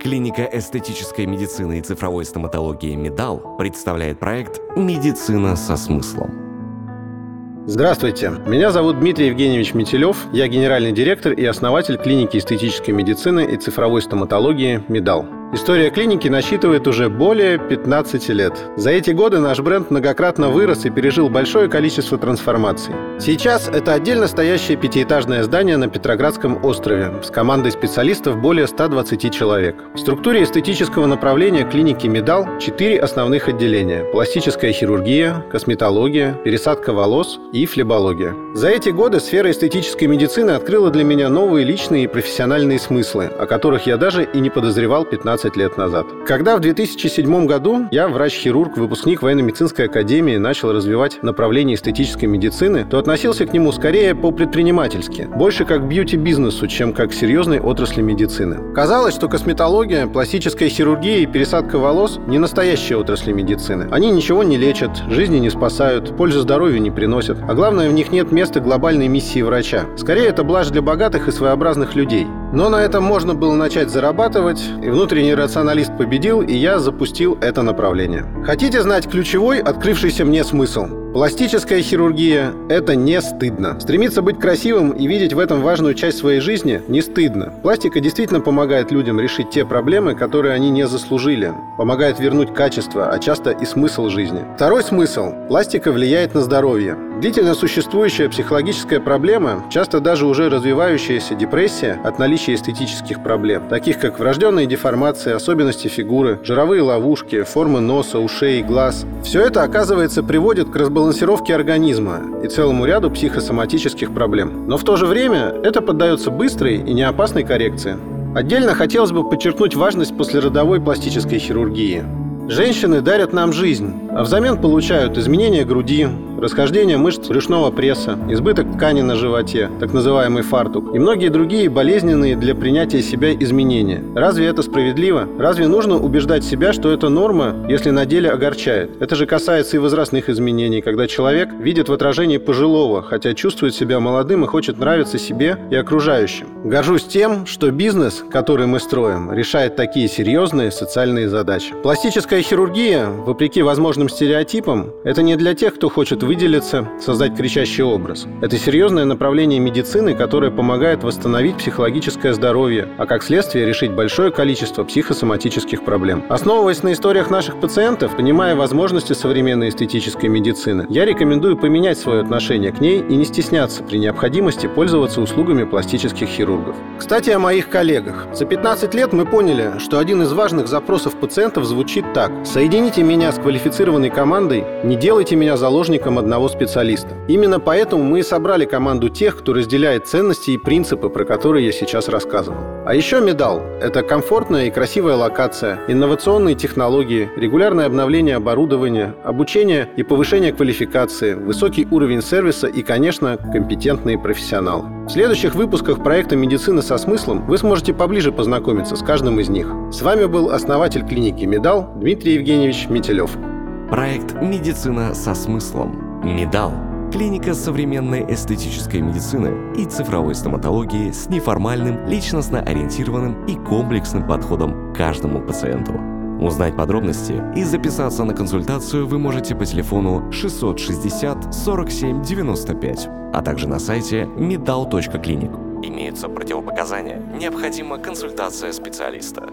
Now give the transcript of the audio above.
Клиника эстетической медицины и цифровой стоматологии «Медал» представляет проект «Медицина со смыслом». Здравствуйте, меня зовут Дмитрий Евгеньевич Метелев, я генеральный директор и основатель клиники эстетической медицины и цифровой стоматологии «Медал». История клиники насчитывает уже более 15 лет. За эти годы наш бренд многократно вырос и пережил большое количество трансформаций. Сейчас это отдельно стоящее пятиэтажное здание на Петроградском острове с командой специалистов более 120 человек. В структуре эстетического направления клиники «Медал» четыре основных отделения – пластическая хирургия, косметология, пересадка волос и флебология. За эти годы сфера эстетической медицины открыла для меня новые личные и профессиональные смыслы, о которых я даже и не подозревал 15 15 лет назад. Когда в 2007 году я, врач-хирург, выпускник военно-медицинской академии, начал развивать направление эстетической медицины, то относился к нему скорее по-предпринимательски, больше как бьюти-бизнесу, чем как серьезной отрасли медицины. Казалось, что косметология, пластическая хирургия и пересадка волос не настоящие отрасли медицины. Они ничего не лечат, жизни не спасают, пользу здоровью не приносят, а главное, в них нет места глобальной миссии врача. Скорее, это блажь для богатых и своеобразных людей. Но на этом можно было начать зарабатывать, и внутренний рационалист победил, и я запустил это направление. Хотите знать ключевой, открывшийся мне смысл? Пластическая хирургия – это не стыдно. Стремиться быть красивым и видеть в этом важную часть своей жизни не стыдно. Пластика действительно помогает людям решить те проблемы, которые они не заслужили. Помогает вернуть качество, а часто и смысл жизни. Второй смысл – пластика влияет на здоровье. Длительно существующая психологическая проблема, часто даже уже развивающаяся депрессия от наличия эстетических проблем, таких как врожденные деформации, особенности фигуры, жировые ловушки, формы носа, ушей, глаз. Все это, оказывается, приводит к разбалансированию разбалансировки организма и целому ряду психосоматических проблем. Но в то же время это поддается быстрой и неопасной коррекции. Отдельно хотелось бы подчеркнуть важность послеродовой пластической хирургии. Женщины дарят нам жизнь, а взамен получают изменения груди, расхождение мышц брюшного пресса, избыток ткани на животе, так называемый фартук, и многие другие болезненные для принятия себя изменения. Разве это справедливо? Разве нужно убеждать себя, что это норма, если на деле огорчает? Это же касается и возрастных изменений, когда человек видит в отражении пожилого, хотя чувствует себя молодым и хочет нравиться себе и окружающим. Горжусь тем, что бизнес, который мы строим, решает такие серьезные социальные задачи. Пластическая хирургия, вопреки возможным стереотипам, это не для тех, кто хочет выделиться, создать кричащий образ. Это серьезное направление медицины, которое помогает восстановить психологическое здоровье, а как следствие решить большое количество психосоматических проблем. Основываясь на историях наших пациентов, понимая возможности современной эстетической медицины, я рекомендую поменять свое отношение к ней и не стесняться при необходимости пользоваться услугами пластических хирургов. Кстати, о моих коллегах. За 15 лет мы поняли, что один из важных запросов пациентов звучит так. «Соедините меня с квалифицированной командой, не делайте меня заложником одного специалиста. Именно поэтому мы и собрали команду тех, кто разделяет ценности и принципы, про которые я сейчас рассказывал. А еще Медал – это комфортная и красивая локация, инновационные технологии, регулярное обновление оборудования, обучение и повышение квалификации, высокий уровень сервиса и, конечно, компетентные профессионалы. В следующих выпусках проекта «Медицина со смыслом» вы сможете поближе познакомиться с каждым из них. С вами был основатель клиники «Медал» Дмитрий Евгеньевич Метелев. Проект «Медицина со смыслом» Медал – клиника современной эстетической медицины и цифровой стоматологии с неформальным, личностно ориентированным и комплексным подходом к каждому пациенту. Узнать подробности и записаться на консультацию вы можете по телефону 660 47 95, а также на сайте medal.clinic. Имеются противопоказания. Необходима консультация специалиста.